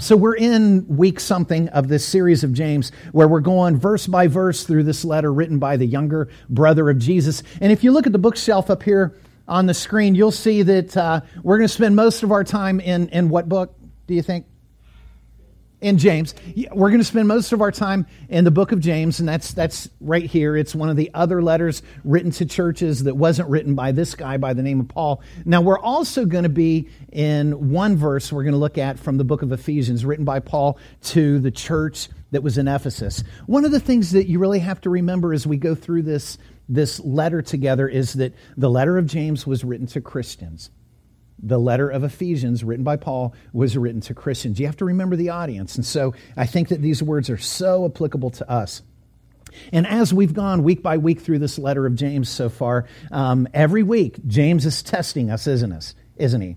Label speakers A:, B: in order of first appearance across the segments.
A: So, we're in week something of this series of James where we're going verse by verse through this letter written by the younger brother of Jesus. And if you look at the bookshelf up here on the screen, you'll see that uh, we're going to spend most of our time in, in what book, do you think? In James. We're going to spend most of our time in the book of James, and that's that's right here. It's one of the other letters written to churches that wasn't written by this guy by the name of Paul. Now we're also going to be in one verse we're going to look at from the book of Ephesians, written by Paul to the church that was in Ephesus. One of the things that you really have to remember as we go through this this letter together is that the letter of James was written to Christians the letter of Ephesians, written by Paul, was written to Christians. You have to remember the audience. And so I think that these words are so applicable to us. And as we've gone week by week through this letter of James so far, um, every week, James is testing us, isn't, us, isn't he?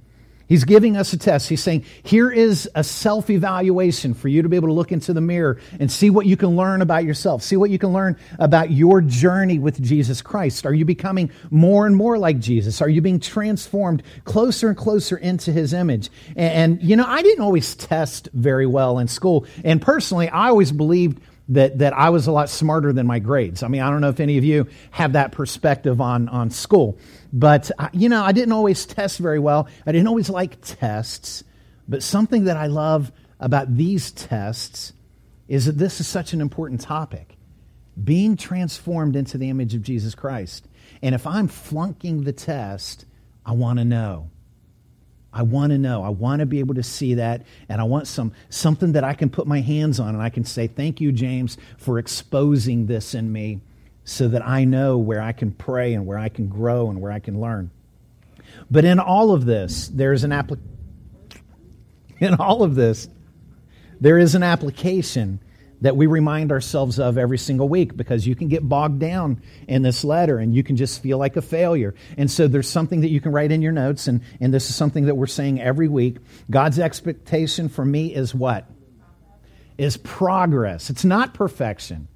A: He's giving us a test. He's saying, here is a self evaluation for you to be able to look into the mirror and see what you can learn about yourself, see what you can learn about your journey with Jesus Christ. Are you becoming more and more like Jesus? Are you being transformed closer and closer into his image? And, and you know, I didn't always test very well in school. And personally, I always believed that, that I was a lot smarter than my grades. I mean, I don't know if any of you have that perspective on, on school. But, uh, you know, I didn't always test very well. I didn't always like tests. But something that I love about these tests is that this is such an important topic being transformed into the image of Jesus Christ. And if I'm flunking the test, I want to know. I want to know. I want to be able to see that, and I want some something that I can put my hands on, and I can say, "Thank you, James, for exposing this in me, so that I know where I can pray and where I can grow and where I can learn." But in all of this, there's an application. In all of this, there is an application that we remind ourselves of every single week because you can get bogged down in this letter and you can just feel like a failure. And so there's something that you can write in your notes, and, and this is something that we're saying every week. God's expectation for me is what? Is progress. It's not perfection.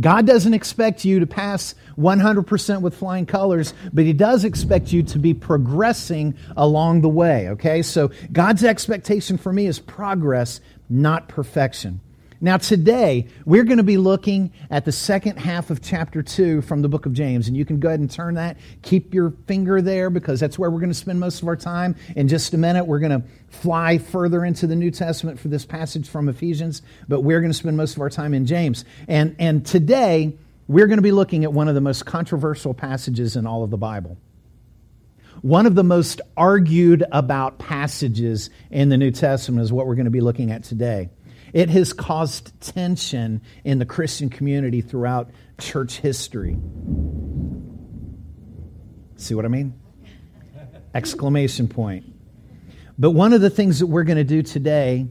A: God doesn't expect you to pass 100% with flying colors, but He does expect you to be progressing along the way, okay? So God's expectation for me is progress, not perfection. Now, today, we're going to be looking at the second half of chapter 2 from the book of James. And you can go ahead and turn that. Keep your finger there because that's where we're going to spend most of our time. In just a minute, we're going to fly further into the New Testament for this passage from Ephesians, but we're going to spend most of our time in James. And, and today, we're going to be looking at one of the most controversial passages in all of the Bible. One of the most argued about passages in the New Testament is what we're going to be looking at today. It has caused tension in the Christian community throughout church history. See what I mean? Exclamation point. But one of the things that we're going to do today,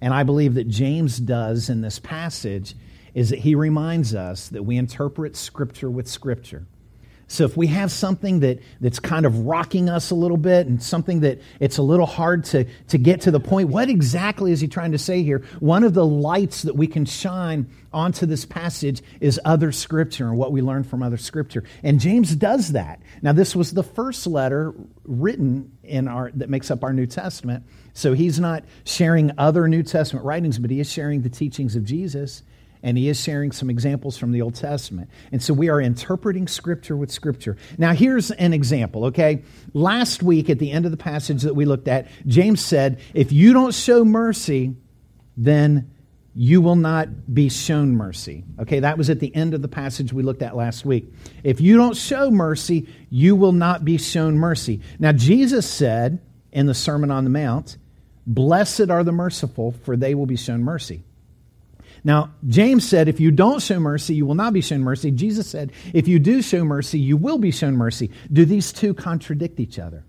A: and I believe that James does in this passage, is that he reminds us that we interpret Scripture with Scripture. So if we have something that, that's kind of rocking us a little bit and something that it's a little hard to, to get to the point, what exactly is he trying to say here? One of the lights that we can shine onto this passage is other scripture and what we learn from other scripture. And James does that. Now, this was the first letter written in our that makes up our New Testament. So he's not sharing other New Testament writings, but he is sharing the teachings of Jesus and he is sharing some examples from the Old Testament. And so we are interpreting Scripture with Scripture. Now, here's an example, okay? Last week, at the end of the passage that we looked at, James said, If you don't show mercy, then you will not be shown mercy. Okay, that was at the end of the passage we looked at last week. If you don't show mercy, you will not be shown mercy. Now, Jesus said in the Sermon on the Mount, Blessed are the merciful, for they will be shown mercy. Now, James said, if you don't show mercy, you will not be shown mercy. Jesus said, if you do show mercy, you will be shown mercy. Do these two contradict each other?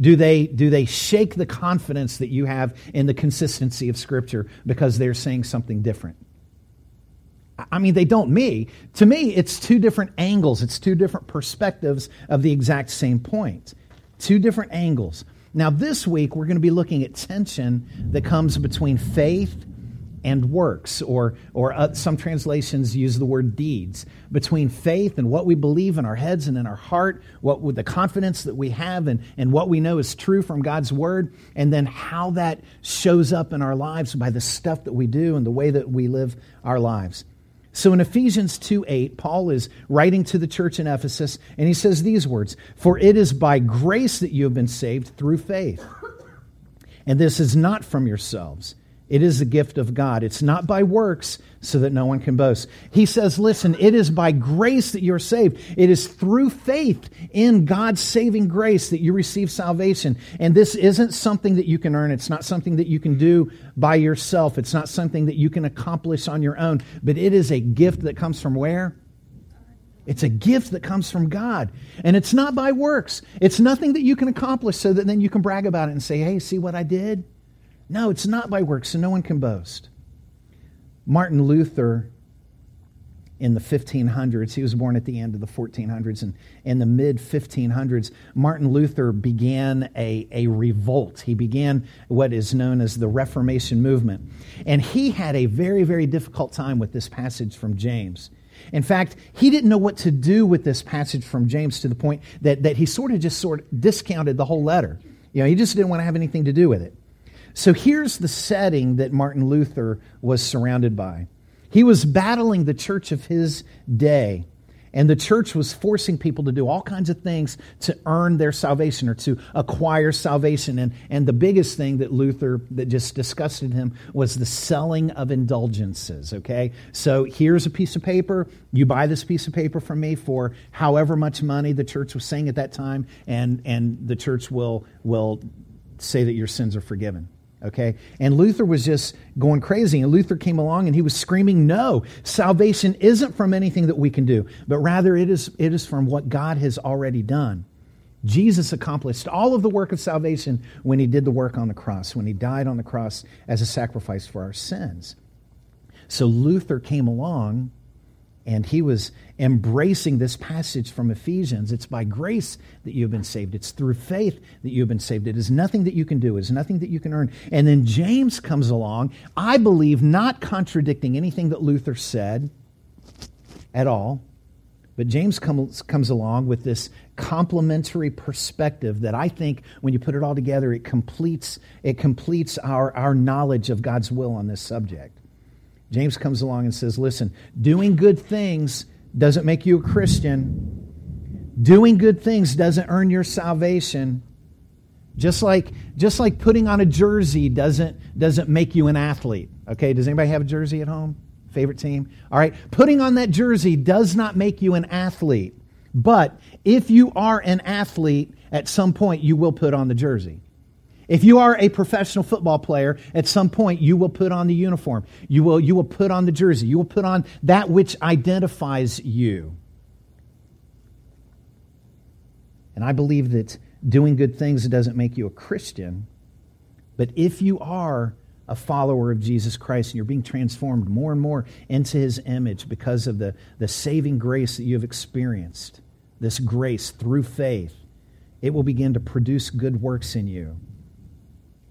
A: Do they, do they shake the confidence that you have in the consistency of Scripture because they're saying something different? I mean, they don't me. To me, it's two different angles, it's two different perspectives of the exact same point. Two different angles. Now, this week, we're going to be looking at tension that comes between faith and works, or, or uh, some translations use the word deeds, between faith and what we believe in our heads and in our heart, what with the confidence that we have and, and what we know is true from God's word, and then how that shows up in our lives by the stuff that we do and the way that we live our lives. So in Ephesians 2 8, Paul is writing to the church in Ephesus, and he says these words For it is by grace that you have been saved through faith. And this is not from yourselves. It is a gift of God. It's not by works so that no one can boast. He says, listen, it is by grace that you're saved. It is through faith in God's saving grace that you receive salvation. And this isn't something that you can earn. It's not something that you can do by yourself. It's not something that you can accomplish on your own. But it is a gift that comes from where? It's a gift that comes from God. And it's not by works. It's nothing that you can accomplish so that then you can brag about it and say, hey, see what I did? No, it's not by works, so no one can boast. Martin Luther in the 1500s, he was born at the end of the 1400s, and in the mid 1500s, Martin Luther began a, a revolt. He began what is known as the Reformation movement. And he had a very, very difficult time with this passage from James. In fact, he didn't know what to do with this passage from James to the point that, that he sort of just sort of discounted the whole letter. You know, he just didn't want to have anything to do with it. So here's the setting that Martin Luther was surrounded by. He was battling the church of his day, and the church was forcing people to do all kinds of things to earn their salvation or to acquire salvation. And, and the biggest thing that Luther, that just disgusted him, was the selling of indulgences, okay? So here's a piece of paper. You buy this piece of paper from me for however much money the church was saying at that time, and, and the church will, will say that your sins are forgiven okay? And Luther was just going crazy. And Luther came along and he was screaming, No, salvation isn't from anything that we can do, but rather it is, it is from what God has already done. Jesus accomplished all of the work of salvation when he did the work on the cross, when he died on the cross as a sacrifice for our sins. So Luther came along and he was embracing this passage from Ephesians. It's by grace that you have been saved. It's through faith that you have been saved. It is nothing that you can do, it is nothing that you can earn. And then James comes along, I believe, not contradicting anything that Luther said at all. But James comes, comes along with this complementary perspective that I think, when you put it all together, it completes, it completes our, our knowledge of God's will on this subject. James comes along and says, Listen, doing good things doesn't make you a Christian. Doing good things doesn't earn your salvation. Just like, just like putting on a jersey doesn't, doesn't make you an athlete. Okay, does anybody have a jersey at home? Favorite team? All right, putting on that jersey does not make you an athlete. But if you are an athlete, at some point you will put on the jersey. If you are a professional football player, at some point you will put on the uniform. You will, you will put on the jersey. You will put on that which identifies you. And I believe that doing good things doesn't make you a Christian. But if you are a follower of Jesus Christ and you're being transformed more and more into his image because of the, the saving grace that you have experienced, this grace through faith, it will begin to produce good works in you.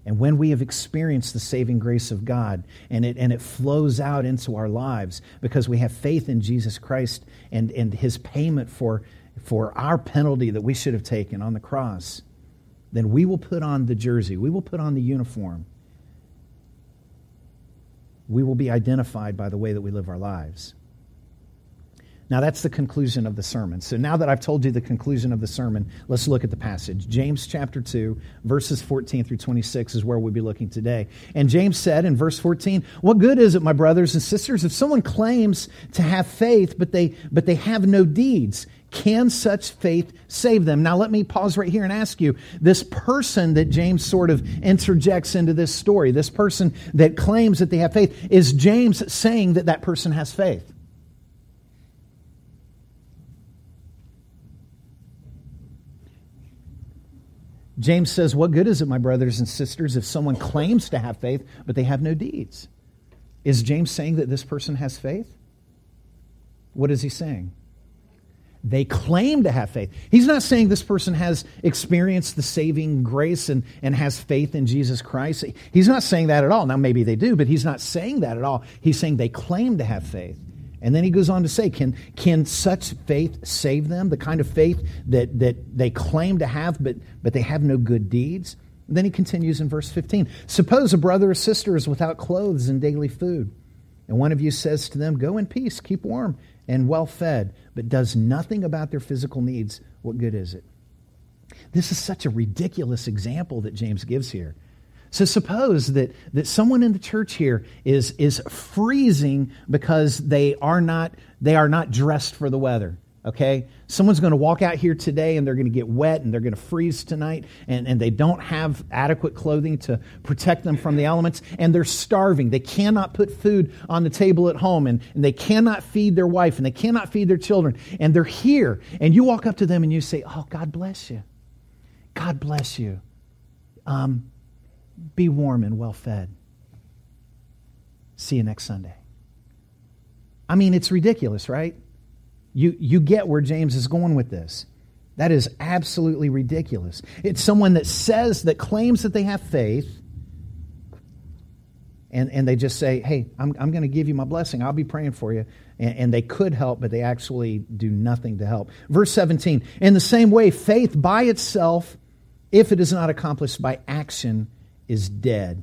A: And when we have experienced the saving grace of God and it, and it flows out into our lives because we have faith in Jesus Christ and, and his payment for, for our penalty that we should have taken on the cross, then we will put on the jersey, we will put on the uniform. We will be identified by the way that we live our lives. Now, that's the conclusion of the sermon. So, now that I've told you the conclusion of the sermon, let's look at the passage. James chapter 2, verses 14 through 26 is where we'll be looking today. And James said in verse 14, What good is it, my brothers and sisters, if someone claims to have faith, but they, but they have no deeds? Can such faith save them? Now, let me pause right here and ask you this person that James sort of interjects into this story, this person that claims that they have faith, is James saying that that person has faith? James says, What good is it, my brothers and sisters, if someone claims to have faith, but they have no deeds? Is James saying that this person has faith? What is he saying? they claim to have faith. He's not saying this person has experienced the saving grace and, and has faith in Jesus Christ. He's not saying that at all. Now, maybe they do, but he's not saying that at all. He's saying they claim to have faith. And then he goes on to say, can, can such faith save them? The kind of faith that, that they claim to have, but, but they have no good deeds? And then he continues in verse 15 Suppose a brother or sister is without clothes and daily food, and one of you says to them, Go in peace, keep warm and well fed, but does nothing about their physical needs, what good is it? This is such a ridiculous example that James gives here. So suppose that, that someone in the church here is, is freezing because they are, not, they are not dressed for the weather okay? Someone's going to walk out here today and they're going to get wet and they're going to freeze tonight and, and they don't have adequate clothing to protect them from the elements and they're starving. They cannot put food on the table at home and, and they cannot feed their wife and they cannot feed their children and they're here and you walk up to them and you say, Oh, God bless you. God bless you. Um, be warm and well fed. See you next Sunday. I mean, it's ridiculous, right? You, you get where James is going with this. That is absolutely ridiculous. It's someone that says, that claims that they have faith, and, and they just say, hey, I'm, I'm going to give you my blessing. I'll be praying for you. And, and they could help, but they actually do nothing to help. Verse 17 In the same way, faith by itself, if it is not accomplished by action, is dead.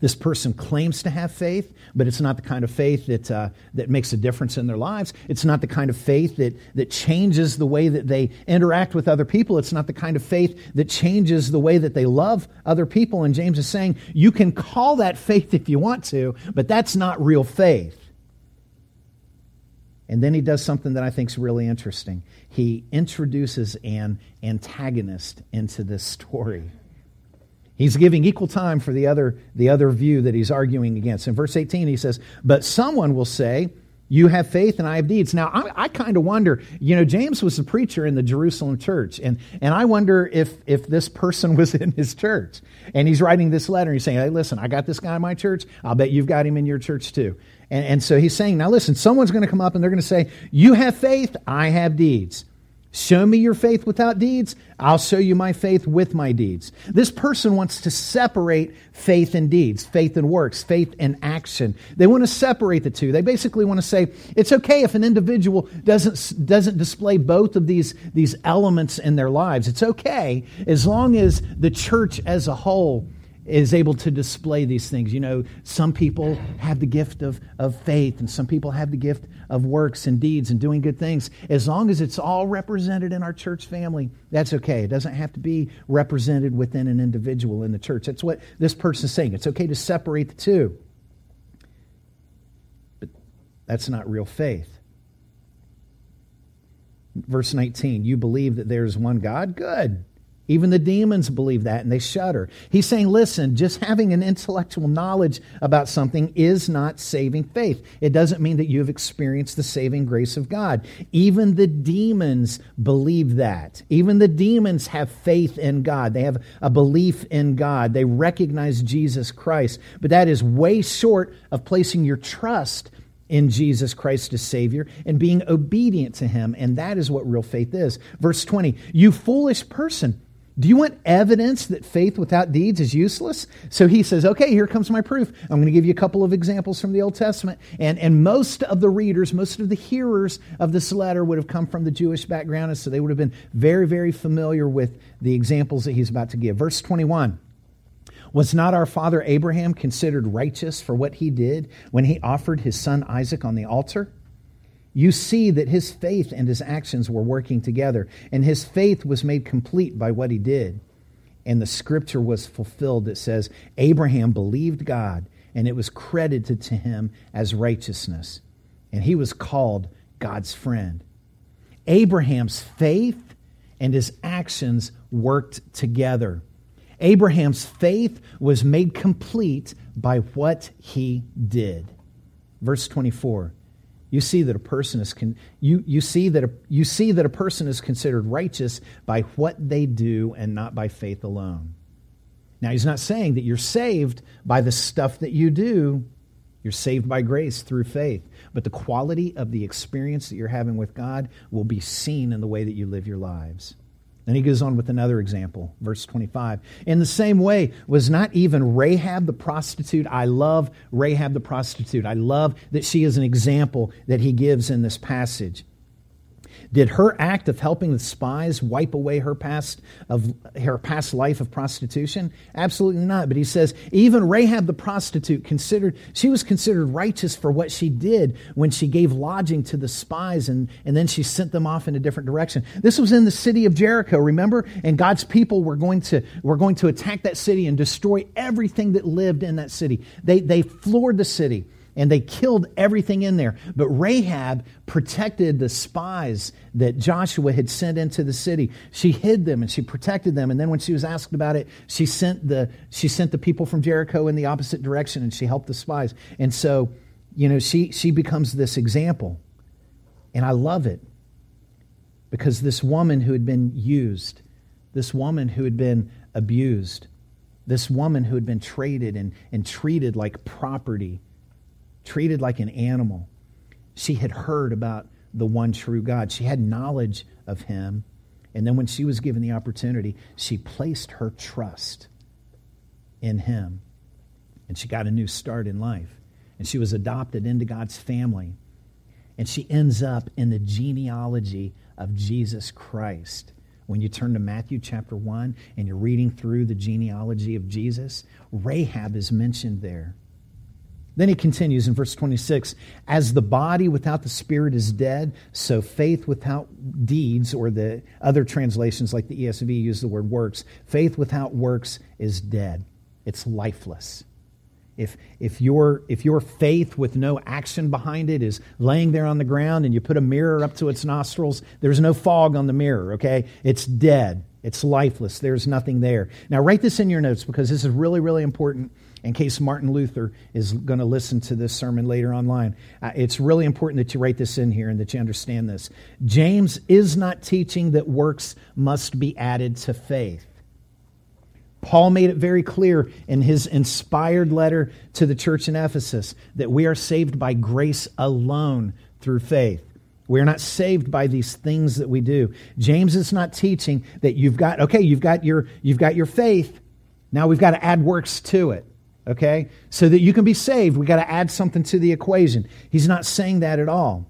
A: This person claims to have faith, but it's not the kind of faith that, uh, that makes a difference in their lives. It's not the kind of faith that, that changes the way that they interact with other people. It's not the kind of faith that changes the way that they love other people. And James is saying you can call that faith if you want to, but that's not real faith. And then he does something that I think is really interesting. He introduces an antagonist into this story. He's giving equal time for the other, the other view that he's arguing against. In verse 18, he says, But someone will say, You have faith and I have deeds. Now, I, I kind of wonder, you know, James was a preacher in the Jerusalem church, and, and I wonder if, if this person was in his church. And he's writing this letter, and he's saying, Hey, listen, I got this guy in my church. I'll bet you've got him in your church too. And, and so he's saying, Now listen, someone's going to come up and they're going to say, You have faith, I have deeds. Show me your faith without deeds. I'll show you my faith with my deeds. This person wants to separate faith and deeds, faith and works, faith and action. They want to separate the two. They basically want to say it's okay if an individual doesn't, doesn't display both of these, these elements in their lives. It's okay as long as the church as a whole is able to display these things. You know, some people have the gift of, of faith, and some people have the gift of works and deeds and doing good things. As long as it's all represented in our church family, that's okay. It doesn't have to be represented within an individual in the church. That's what this person is saying. It's okay to separate the two. But that's not real faith. Verse 19, you believe that there is one God? Good. Even the demons believe that and they shudder. He's saying, listen, just having an intellectual knowledge about something is not saving faith. It doesn't mean that you have experienced the saving grace of God. Even the demons believe that. Even the demons have faith in God. They have a belief in God. They recognize Jesus Christ. But that is way short of placing your trust in Jesus Christ as Savior and being obedient to Him. And that is what real faith is. Verse 20, you foolish person. Do you want evidence that faith without deeds is useless? So he says, okay, here comes my proof. I'm going to give you a couple of examples from the Old Testament. And, and most of the readers, most of the hearers of this letter would have come from the Jewish background, and so they would have been very, very familiar with the examples that he's about to give. Verse 21. Was not our father Abraham considered righteous for what he did when he offered his son Isaac on the altar? You see that his faith and his actions were working together, and his faith was made complete by what he did. And the scripture was fulfilled that says, Abraham believed God, and it was credited to him as righteousness. And he was called God's friend. Abraham's faith and his actions worked together. Abraham's faith was made complete by what he did. Verse 24 you see that a person is con- you, you see that a, you see that a person is considered righteous by what they do and not by faith alone. Now he's not saying that you're saved by the stuff that you do. You're saved by grace through faith. But the quality of the experience that you're having with God will be seen in the way that you live your lives. Then he goes on with another example, verse 25. In the same way, was not even Rahab the prostitute? I love Rahab the prostitute. I love that she is an example that he gives in this passage. Did her act of helping the spies wipe away her past of her past life of prostitution? Absolutely not. But he says even Rahab the prostitute considered she was considered righteous for what she did when she gave lodging to the spies and, and then she sent them off in a different direction. This was in the city of Jericho, remember? And God's people were going to were going to attack that city and destroy everything that lived in that city. They they floored the city and they killed everything in there. But Rahab protected the spies that Joshua had sent into the city. She hid them and she protected them. And then when she was asked about it, she sent the she sent the people from Jericho in the opposite direction and she helped the spies. And so, you know, she she becomes this example. And I love it. Because this woman who had been used, this woman who had been abused, this woman who had been traded and, and treated like property treated like an animal. She had heard about the one true God, she had knowledge of him. And then when she was given the opportunity, she placed her trust in him. And she got a new start in life. And she was adopted into God's family. And she ends up in the genealogy of Jesus Christ. When you turn to Matthew chapter 1 and you're reading through the genealogy of Jesus, Rahab is mentioned there. Then he continues in verse 26 As the body without the spirit is dead, so faith without deeds, or the other translations like the ESV use the word works, faith without works is dead. It's lifeless. If, if, your, if your faith with no action behind it is laying there on the ground and you put a mirror up to its nostrils, there's no fog on the mirror, okay? It's dead. It's lifeless. There's nothing there. Now, write this in your notes because this is really, really important in case Martin Luther is going to listen to this sermon later online. Uh, it's really important that you write this in here and that you understand this. James is not teaching that works must be added to faith. Paul made it very clear in his inspired letter to the church in Ephesus that we are saved by grace alone through faith. We are not saved by these things that we do. James is not teaching that you've got okay, you've got your you've got your faith. Now we've got to add works to it okay? So that you can be saved, we got to add something to the equation. He's not saying that at all.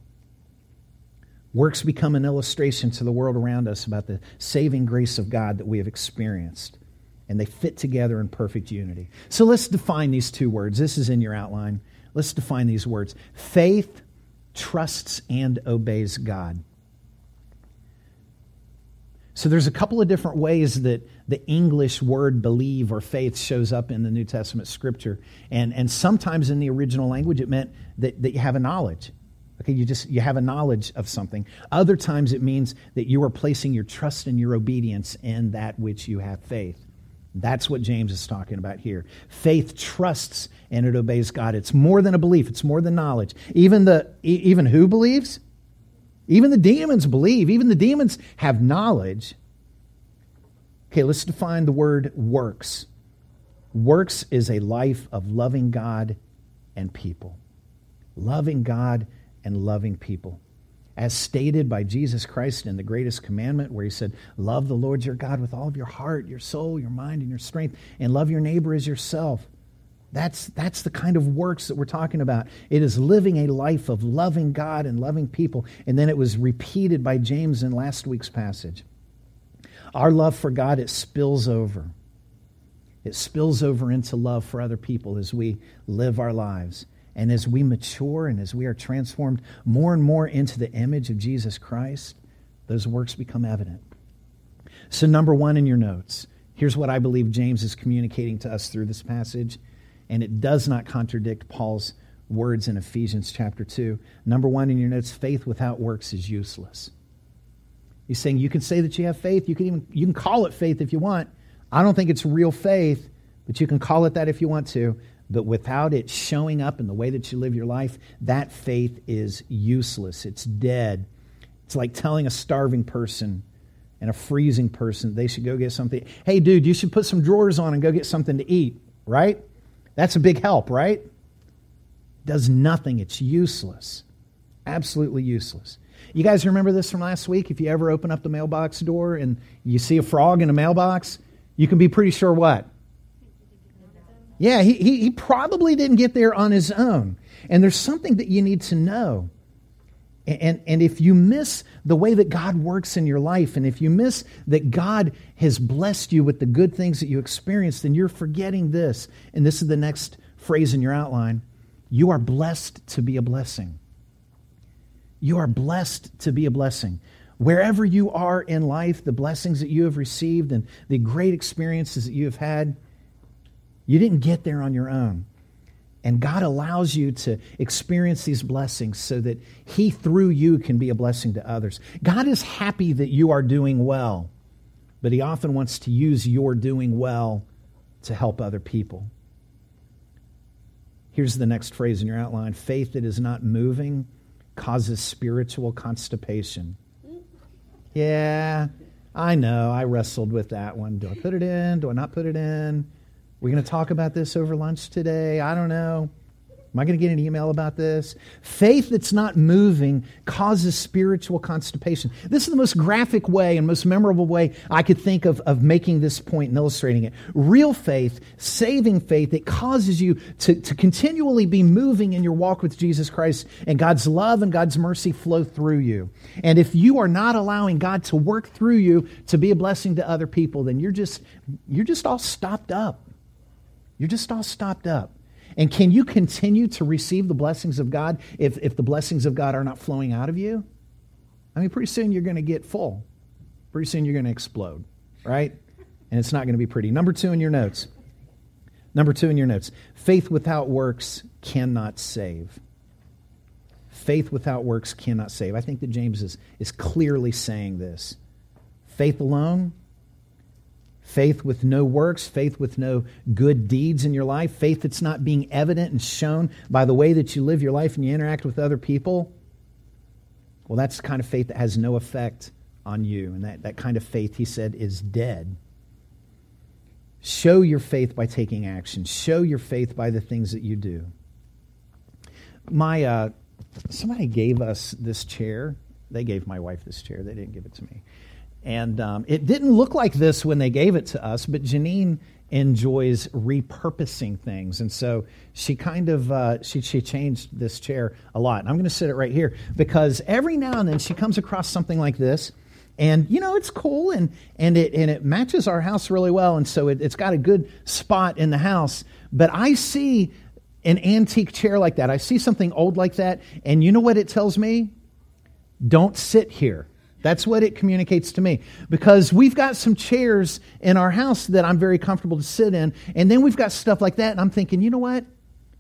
A: Works become an illustration to the world around us about the saving grace of God that we have experienced. And they fit together in perfect unity. So let's define these two words. This is in your outline. Let's define these words. Faith trusts and obeys God. So there's a couple of different ways that the English word believe or faith shows up in the New Testament scripture. And, and sometimes in the original language it meant that, that you have a knowledge. Okay, you just you have a knowledge of something. Other times it means that you are placing your trust and your obedience in that which you have faith. That's what James is talking about here. Faith trusts and it obeys God. It's more than a belief, it's more than knowledge. Even the even who believes? Even the demons believe, even the demons have knowledge. Okay, let's define the word works. Works is a life of loving God and people. Loving God and loving people. As stated by Jesus Christ in the greatest commandment, where he said, Love the Lord your God with all of your heart, your soul, your mind, and your strength, and love your neighbor as yourself. That's, that's the kind of works that we're talking about. It is living a life of loving God and loving people. And then it was repeated by James in last week's passage. Our love for God, it spills over. It spills over into love for other people as we live our lives. And as we mature and as we are transformed more and more into the image of Jesus Christ, those works become evident. So, number one in your notes, here's what I believe James is communicating to us through this passage and it does not contradict Paul's words in Ephesians chapter 2. Number one in your notes faith without works is useless. He's saying you can say that you have faith, you can even you can call it faith if you want. I don't think it's real faith, but you can call it that if you want to. But without it showing up in the way that you live your life, that faith is useless. It's dead. It's like telling a starving person and a freezing person they should go get something. Hey, dude, you should put some drawers on and go get something to eat, right? That's a big help, right? does nothing. It's useless. Absolutely useless. You guys remember this from last week? If you ever open up the mailbox door and you see a frog in a mailbox, you can be pretty sure what? Yeah, he, he, he probably didn't get there on his own. And there's something that you need to know. And, and if you miss the way that God works in your life, and if you miss that God has blessed you with the good things that you experience, then you're forgetting this. And this is the next phrase in your outline. You are blessed to be a blessing. You are blessed to be a blessing. Wherever you are in life, the blessings that you have received and the great experiences that you have had, you didn't get there on your own. And God allows you to experience these blessings so that He, through you, can be a blessing to others. God is happy that you are doing well, but He often wants to use your doing well to help other people. Here's the next phrase in your outline faith that is not moving causes spiritual constipation. Yeah, I know. I wrestled with that one. Do I put it in? Do I not put it in? We're going to talk about this over lunch today. I don't know. Am I going to get an email about this? Faith that's not moving causes spiritual constipation. This is the most graphic way and most memorable way I could think of, of making this point and illustrating it. Real faith, saving faith, it causes you to, to continually be moving in your walk with Jesus Christ, and God's love and God's mercy flow through you. And if you are not allowing God to work through you to be a blessing to other people, then you're just, you're just all stopped up. You're just all stopped up. And can you continue to receive the blessings of God if, if the blessings of God are not flowing out of you? I mean, pretty soon you're going to get full. Pretty soon you're going to explode, right? And it's not going to be pretty. Number two in your notes. Number two in your notes. Faith without works cannot save. Faith without works cannot save. I think that James is, is clearly saying this. Faith alone faith with no works, faith with no good deeds in your life, faith that's not being evident and shown by the way that you live your life and you interact with other people, well, that's the kind of faith that has no effect on you. And that, that kind of faith, he said, is dead. Show your faith by taking action. Show your faith by the things that you do. My uh, somebody gave us this chair. They gave my wife this chair. They didn't give it to me. And um, it didn't look like this when they gave it to us, but Janine enjoys repurposing things, and so she kind of uh, she she changed this chair a lot. And I'm going to sit it right here because every now and then she comes across something like this, and you know it's cool and and it and it matches our house really well, and so it, it's got a good spot in the house. But I see an antique chair like that. I see something old like that, and you know what it tells me? Don't sit here. That's what it communicates to me. Because we've got some chairs in our house that I'm very comfortable to sit in, and then we've got stuff like that, and I'm thinking, you know what?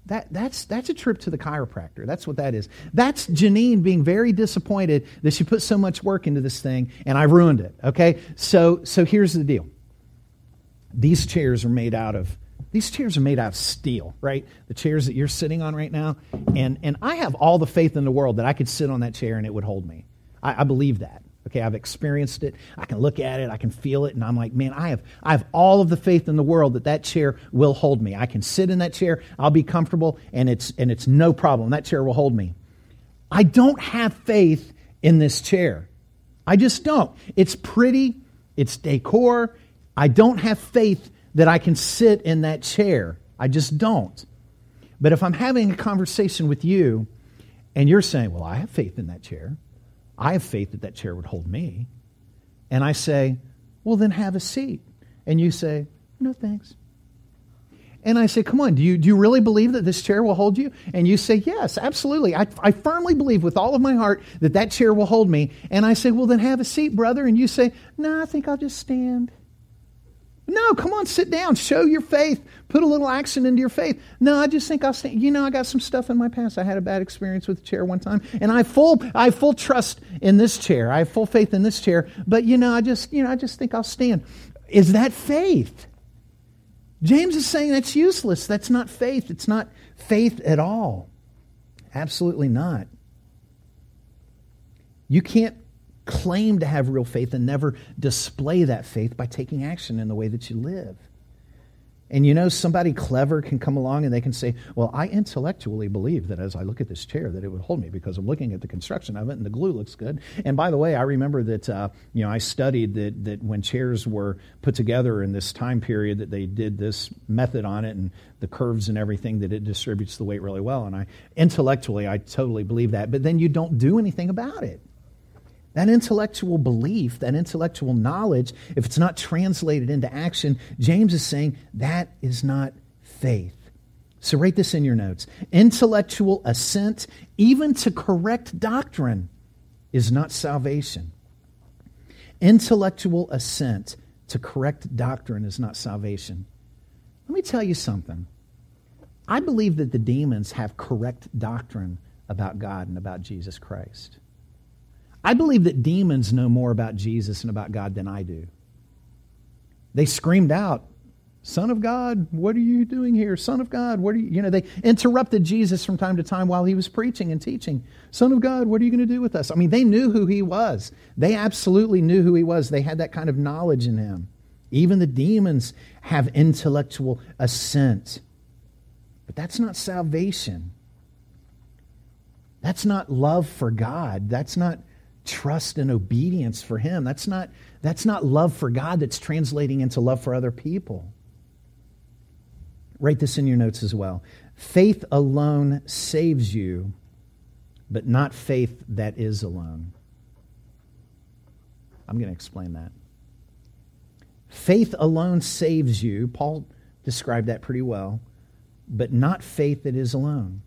A: That, that's, that's a trip to the chiropractor. That's what that is. That's Janine being very disappointed that she put so much work into this thing and I ruined it. Okay? So, so here's the deal. These chairs are made out of these chairs are made out of steel, right? The chairs that you're sitting on right now. And, and I have all the faith in the world that I could sit on that chair and it would hold me. I, I believe that. Okay, I've experienced it. I can look at it, I can feel it, and I'm like, man, I have, I have all of the faith in the world that that chair will hold me. I can sit in that chair, I'll be comfortable, and it's, and it's no problem. That chair will hold me. I don't have faith in this chair. I just don't. It's pretty, it's decor. I don't have faith that I can sit in that chair. I just don't. But if I'm having a conversation with you and you're saying, well, I have faith in that chair, I have faith that that chair would hold me. And I say, well, then have a seat. And you say, no thanks. And I say, come on, do you, do you really believe that this chair will hold you? And you say, yes, absolutely. I, I firmly believe with all of my heart that that chair will hold me. And I say, well, then have a seat, brother. And you say, no, I think I'll just stand. No, come on, sit down. Show your faith. Put a little action into your faith. No, I just think I'll say, you know, I got some stuff in my past. I had a bad experience with a chair one time, and I full I full trust in this chair. I have full faith in this chair. But you know, I just you know, I just think I'll stand. Is that faith? James is saying that's useless. That's not faith. It's not faith at all. Absolutely not. You can't claim to have real faith and never display that faith by taking action in the way that you live. And you know, somebody clever can come along and they can say, Well, I intellectually believe that as I look at this chair, that it would hold me because I'm looking at the construction of it and the glue looks good. And by the way, I remember that, uh, you know, I studied that, that when chairs were put together in this time period, that they did this method on it and the curves and everything, that it distributes the weight really well. And I intellectually, I totally believe that. But then you don't do anything about it. That intellectual belief, that intellectual knowledge, if it's not translated into action, James is saying that is not faith. So write this in your notes. Intellectual assent, even to correct doctrine, is not salvation. Intellectual assent to correct doctrine is not salvation. Let me tell you something. I believe that the demons have correct doctrine about God and about Jesus Christ. I believe that demons know more about Jesus and about God than I do. They screamed out, Son of God, what are you doing here? Son of God, what are you? You know, they interrupted Jesus from time to time while he was preaching and teaching. Son of God, what are you going to do with us? I mean, they knew who he was. They absolutely knew who he was. They had that kind of knowledge in him. Even the demons have intellectual assent. But that's not salvation. That's not love for God. That's not trust and obedience for him. That's not, that's not love for God that's translating into love for other people. Write this in your notes as well. Faith alone saves you, but not faith that is alone. I'm going to explain that. Faith alone saves you. Paul described that pretty well, but not faith that is alone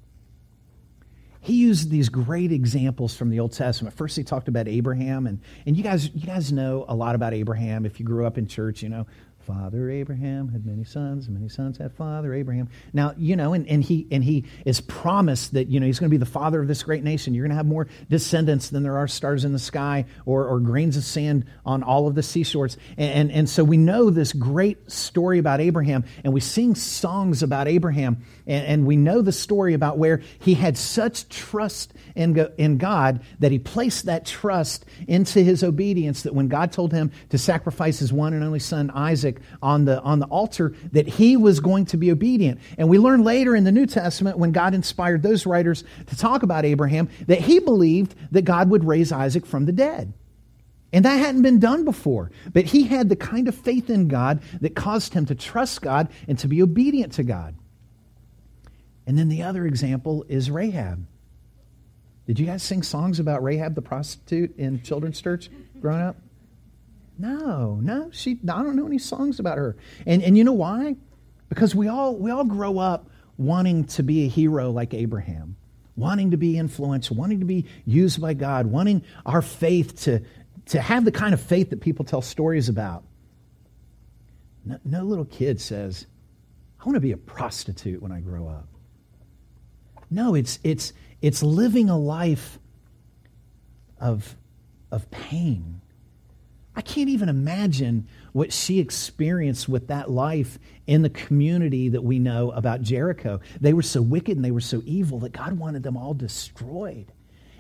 A: he used these great examples from the Old Testament. First, he talked about Abraham, and, and you guys you guys know a lot about Abraham. If you grew up in church, you know Father Abraham had many sons, many sons had Father Abraham. Now, you know, and, and he and he is promised that, you know, he's going to be the father of this great nation. You're going to have more descendants than there are stars in the sky or, or grains of sand on all of the seashores. And, and, and so we know this great story about Abraham, and we sing songs about Abraham, and, and we know the story about where he had such trust in, in God that he placed that trust into his obedience that when God told him to sacrifice his one and only son, Isaac, Isaac on the, on the altar, that he was going to be obedient. And we learn later in the New Testament, when God inspired those writers to talk about Abraham, that he believed that God would raise Isaac from the dead. And that hadn't been done before. But he had the kind of faith in God that caused him to trust God and to be obedient to God. And then the other example is Rahab. Did you guys sing songs about Rahab the prostitute in children's church growing up? No, no, she. I don't know any songs about her. And and you know why? Because we all we all grow up wanting to be a hero like Abraham, wanting to be influenced, wanting to be used by God, wanting our faith to to have the kind of faith that people tell stories about. No, no little kid says, "I want to be a prostitute when I grow up." No, it's it's it's living a life of of pain I can't even imagine what she experienced with that life in the community that we know about Jericho. They were so wicked and they were so evil that God wanted them all destroyed.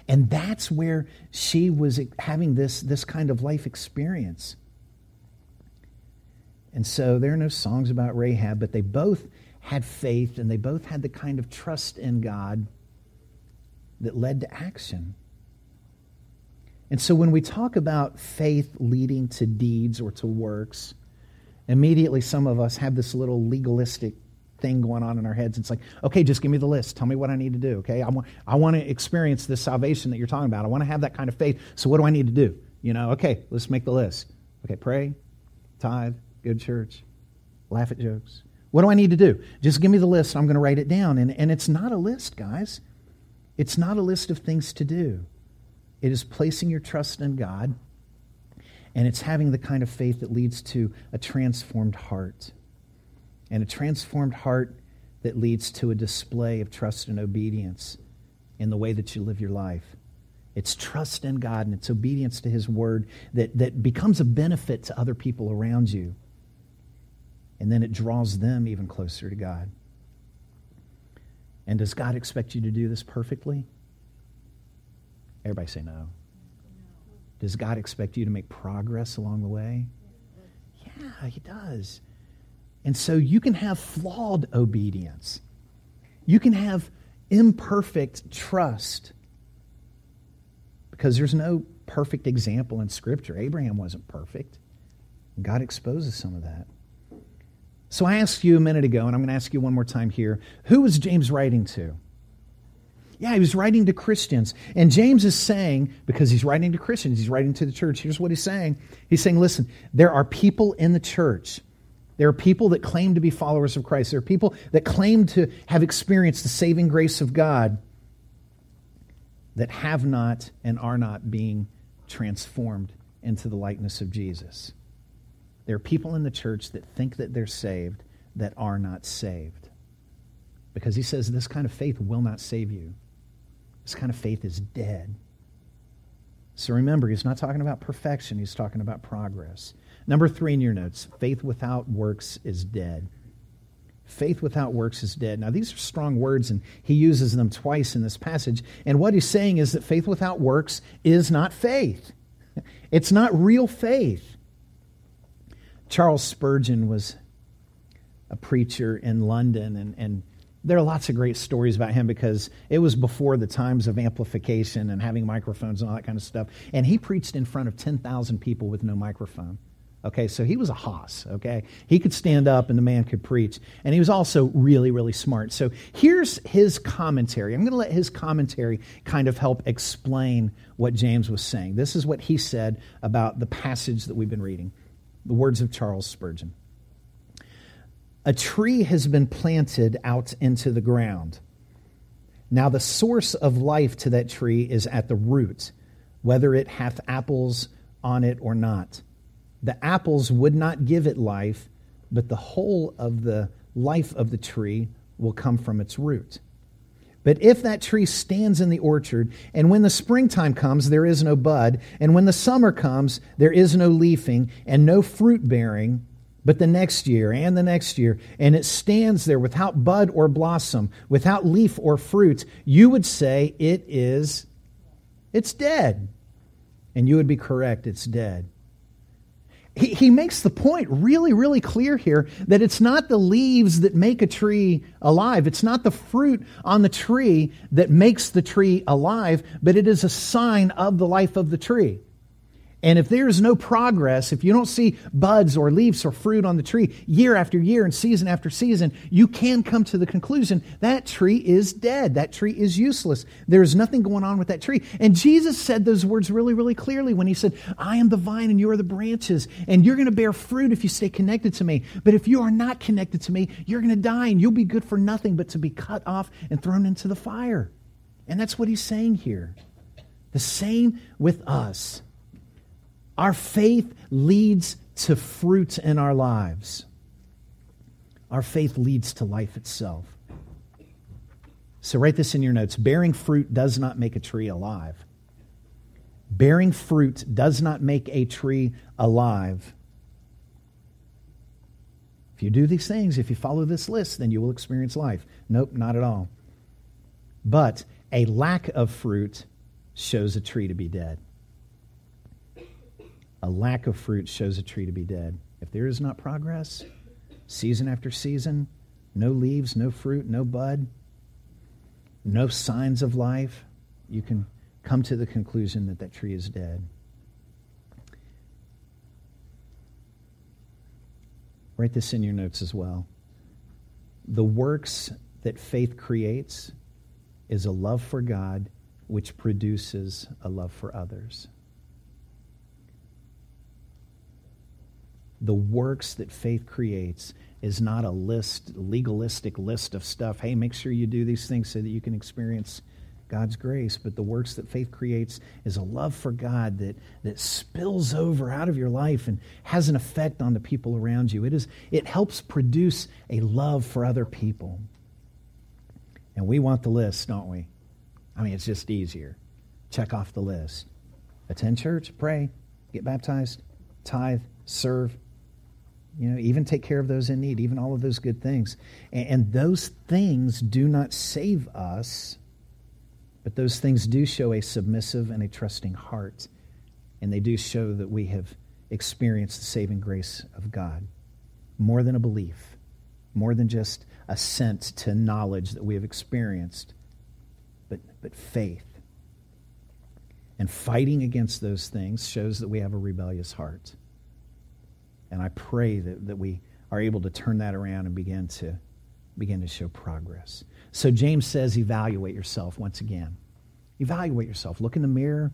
A: And that's where she was having this, this kind of life experience. And so there are no songs about Rahab, but they both had faith and they both had the kind of trust in God that led to action. And so when we talk about faith leading to deeds or to works, immediately some of us have this little legalistic thing going on in our heads. It's like, okay, just give me the list. Tell me what I need to do. Okay, I want, I want to experience this salvation that you're talking about. I want to have that kind of faith. So what do I need to do? You know, okay, let's make the list. Okay, pray, tithe, good church, laugh at jokes. What do I need to do? Just give me the list. I'm going to write it down. And, and it's not a list, guys. It's not a list of things to do. It is placing your trust in God, and it's having the kind of faith that leads to a transformed heart. And a transformed heart that leads to a display of trust and obedience in the way that you live your life. It's trust in God and it's obedience to His word that, that becomes a benefit to other people around you. And then it draws them even closer to God. And does God expect you to do this perfectly? Everybody say no. Does God expect you to make progress along the way? Yeah, He does. And so you can have flawed obedience. You can have imperfect trust because there's no perfect example in Scripture. Abraham wasn't perfect. God exposes some of that. So I asked you a minute ago, and I'm going to ask you one more time here who was James writing to? Yeah, he was writing to Christians. And James is saying, because he's writing to Christians, he's writing to the church. Here's what he's saying He's saying, listen, there are people in the church. There are people that claim to be followers of Christ. There are people that claim to have experienced the saving grace of God that have not and are not being transformed into the likeness of Jesus. There are people in the church that think that they're saved that are not saved. Because he says this kind of faith will not save you. This kind of faith is dead. So remember, he's not talking about perfection, he's talking about progress. Number three in your notes faith without works is dead. Faith without works is dead. Now, these are strong words, and he uses them twice in this passage. And what he's saying is that faith without works is not faith, it's not real faith. Charles Spurgeon was a preacher in London, and, and there are lots of great stories about him because it was before the times of amplification and having microphones and all that kind of stuff. And he preached in front of 10,000 people with no microphone. Okay, so he was a hoss, okay? He could stand up and the man could preach. And he was also really, really smart. So here's his commentary. I'm going to let his commentary kind of help explain what James was saying. This is what he said about the passage that we've been reading the words of Charles Spurgeon. A tree has been planted out into the ground. Now, the source of life to that tree is at the root, whether it hath apples on it or not. The apples would not give it life, but the whole of the life of the tree will come from its root. But if that tree stands in the orchard, and when the springtime comes, there is no bud, and when the summer comes, there is no leafing, and no fruit bearing, but the next year and the next year, and it stands there without bud or blossom, without leaf or fruit, you would say it is, it's dead. And you would be correct, it's dead he, he makes the point really, really clear here that it's not the leaves that make a tree alive. It's not the fruit on the tree that makes the tree alive, but it is a sign of the life of the tree. And if there is no progress, if you don't see buds or leaves or fruit on the tree year after year and season after season, you can come to the conclusion that tree is dead. That tree is useless. There is nothing going on with that tree. And Jesus said those words really, really clearly when he said, I am the vine and you are the branches, and you're going to bear fruit if you stay connected to me. But if you are not connected to me, you're going to die and you'll be good for nothing but to be cut off and thrown into the fire. And that's what he's saying here. The same with us. Our faith leads to fruit in our lives. Our faith leads to life itself. So write this in your notes. Bearing fruit does not make a tree alive. Bearing fruit does not make a tree alive. If you do these things, if you follow this list, then you will experience life. Nope, not at all. But a lack of fruit shows a tree to be dead. A lack of fruit shows a tree to be dead. If there is not progress, season after season, no leaves, no fruit, no bud, no signs of life, you can come to the conclusion that that tree is dead. Write this in your notes as well. The works that faith creates is a love for God which produces a love for others. The works that faith creates is not a list, legalistic list of stuff. Hey, make sure you do these things so that you can experience God's grace. But the works that faith creates is a love for God that, that spills over out of your life and has an effect on the people around you. It, is, it helps produce a love for other people. And we want the list, don't we? I mean, it's just easier. Check off the list. Attend church, pray, get baptized, tithe, serve, you know, even take care of those in need, even all of those good things. And, and those things do not save us, but those things do show a submissive and a trusting heart. And they do show that we have experienced the saving grace of God more than a belief. more than just assent to knowledge that we have experienced, but, but faith. And fighting against those things shows that we have a rebellious heart. And I pray that, that we are able to turn that around and begin to begin to show progress. So James says, evaluate yourself once again. Evaluate yourself. Look in the mirror.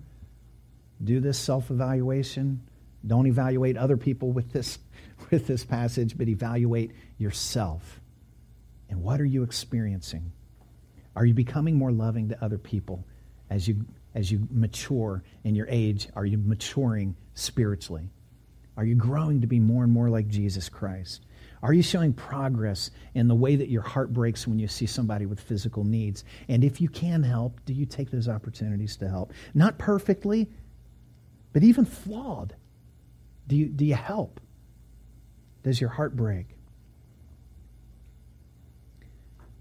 A: Do this self-evaluation. Don't evaluate other people with this, with this passage, but evaluate yourself. And what are you experiencing? Are you becoming more loving to other people as you, as you mature in your age? Are you maturing spiritually? Are you growing to be more and more like Jesus Christ? Are you showing progress in the way that your heart breaks when you see somebody with physical needs? And if you can help, do you take those opportunities to help? Not perfectly, but even flawed. Do you, do you help? Does your heart break?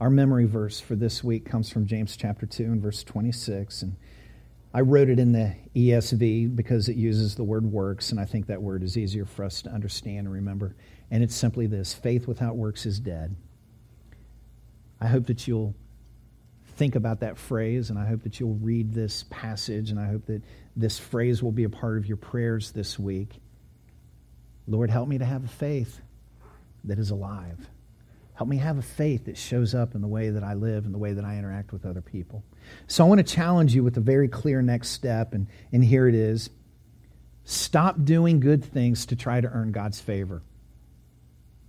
A: Our memory verse for this week comes from James chapter 2 and verse 26. And I wrote it in the ESV because it uses the word works, and I think that word is easier for us to understand and remember. And it's simply this faith without works is dead. I hope that you'll think about that phrase, and I hope that you'll read this passage, and I hope that this phrase will be a part of your prayers this week. Lord, help me to have a faith that is alive. Help me have a faith that shows up in the way that I live and the way that I interact with other people. So I want to challenge you with a very clear next step, and, and here it is. Stop doing good things to try to earn God's favor.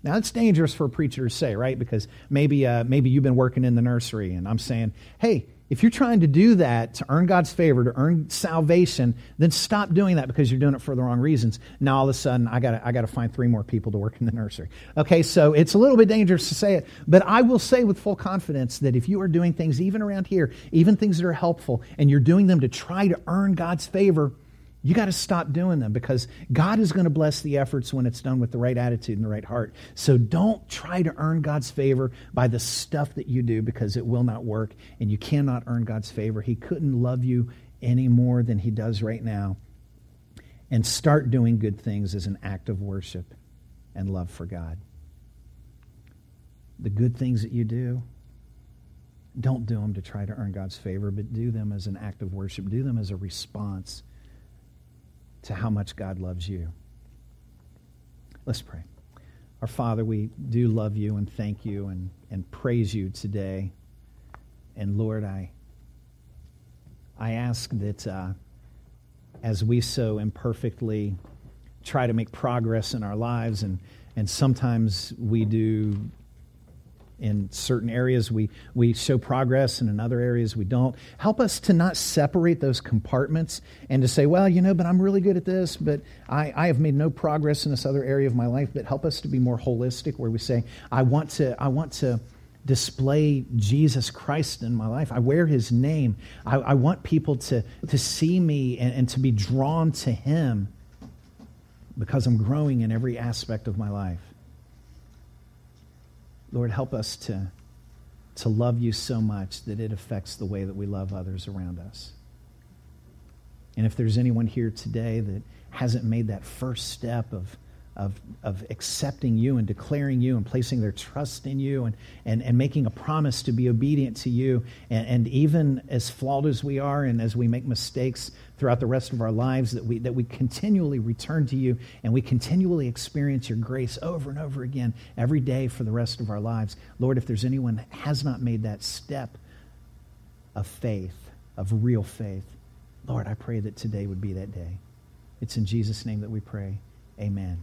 A: Now it's dangerous for a preacher to say, right? Because maybe uh, maybe you've been working in the nursery, and I'm saying, hey, if you're trying to do that to earn God's favor, to earn salvation, then stop doing that because you're doing it for the wrong reasons. Now all of a sudden, I got I got to find three more people to work in the nursery. Okay, so it's a little bit dangerous to say it, but I will say with full confidence that if you are doing things even around here, even things that are helpful, and you're doing them to try to earn God's favor, you got to stop doing them because God is going to bless the efforts when it's done with the right attitude and the right heart. So don't try to earn God's favor by the stuff that you do because it will not work and you cannot earn God's favor. He couldn't love you any more than he does right now. And start doing good things as an act of worship and love for God. The good things that you do, don't do them to try to earn God's favor, but do them as an act of worship. Do them as a response to how much God loves you. Let's pray. Our Father, we do love you and thank you and, and praise you today. And Lord, I, I ask that uh, as we so imperfectly try to make progress in our lives, and, and sometimes we do in certain areas we, we show progress and in other areas we don't. Help us to not separate those compartments and to say well you know but i'm really good at this but I, I have made no progress in this other area of my life. But help us to be more holistic where we say i want to i want to display jesus christ in my life. I wear his name. I, I want people to, to see me and, and to be drawn to him because i'm growing in every aspect of my life Lord, help us to, to love you so much that it affects the way that we love others around us. And if there's anyone here today that hasn't made that first step of of, of accepting you and declaring you and placing their trust in you and, and, and making a promise to be obedient to you. And, and even as flawed as we are and as we make mistakes throughout the rest of our lives, that we, that we continually return to you and we continually experience your grace over and over again every day for the rest of our lives. Lord, if there's anyone that has not made that step of faith, of real faith, Lord, I pray that today would be that day. It's in Jesus' name that we pray. Amen.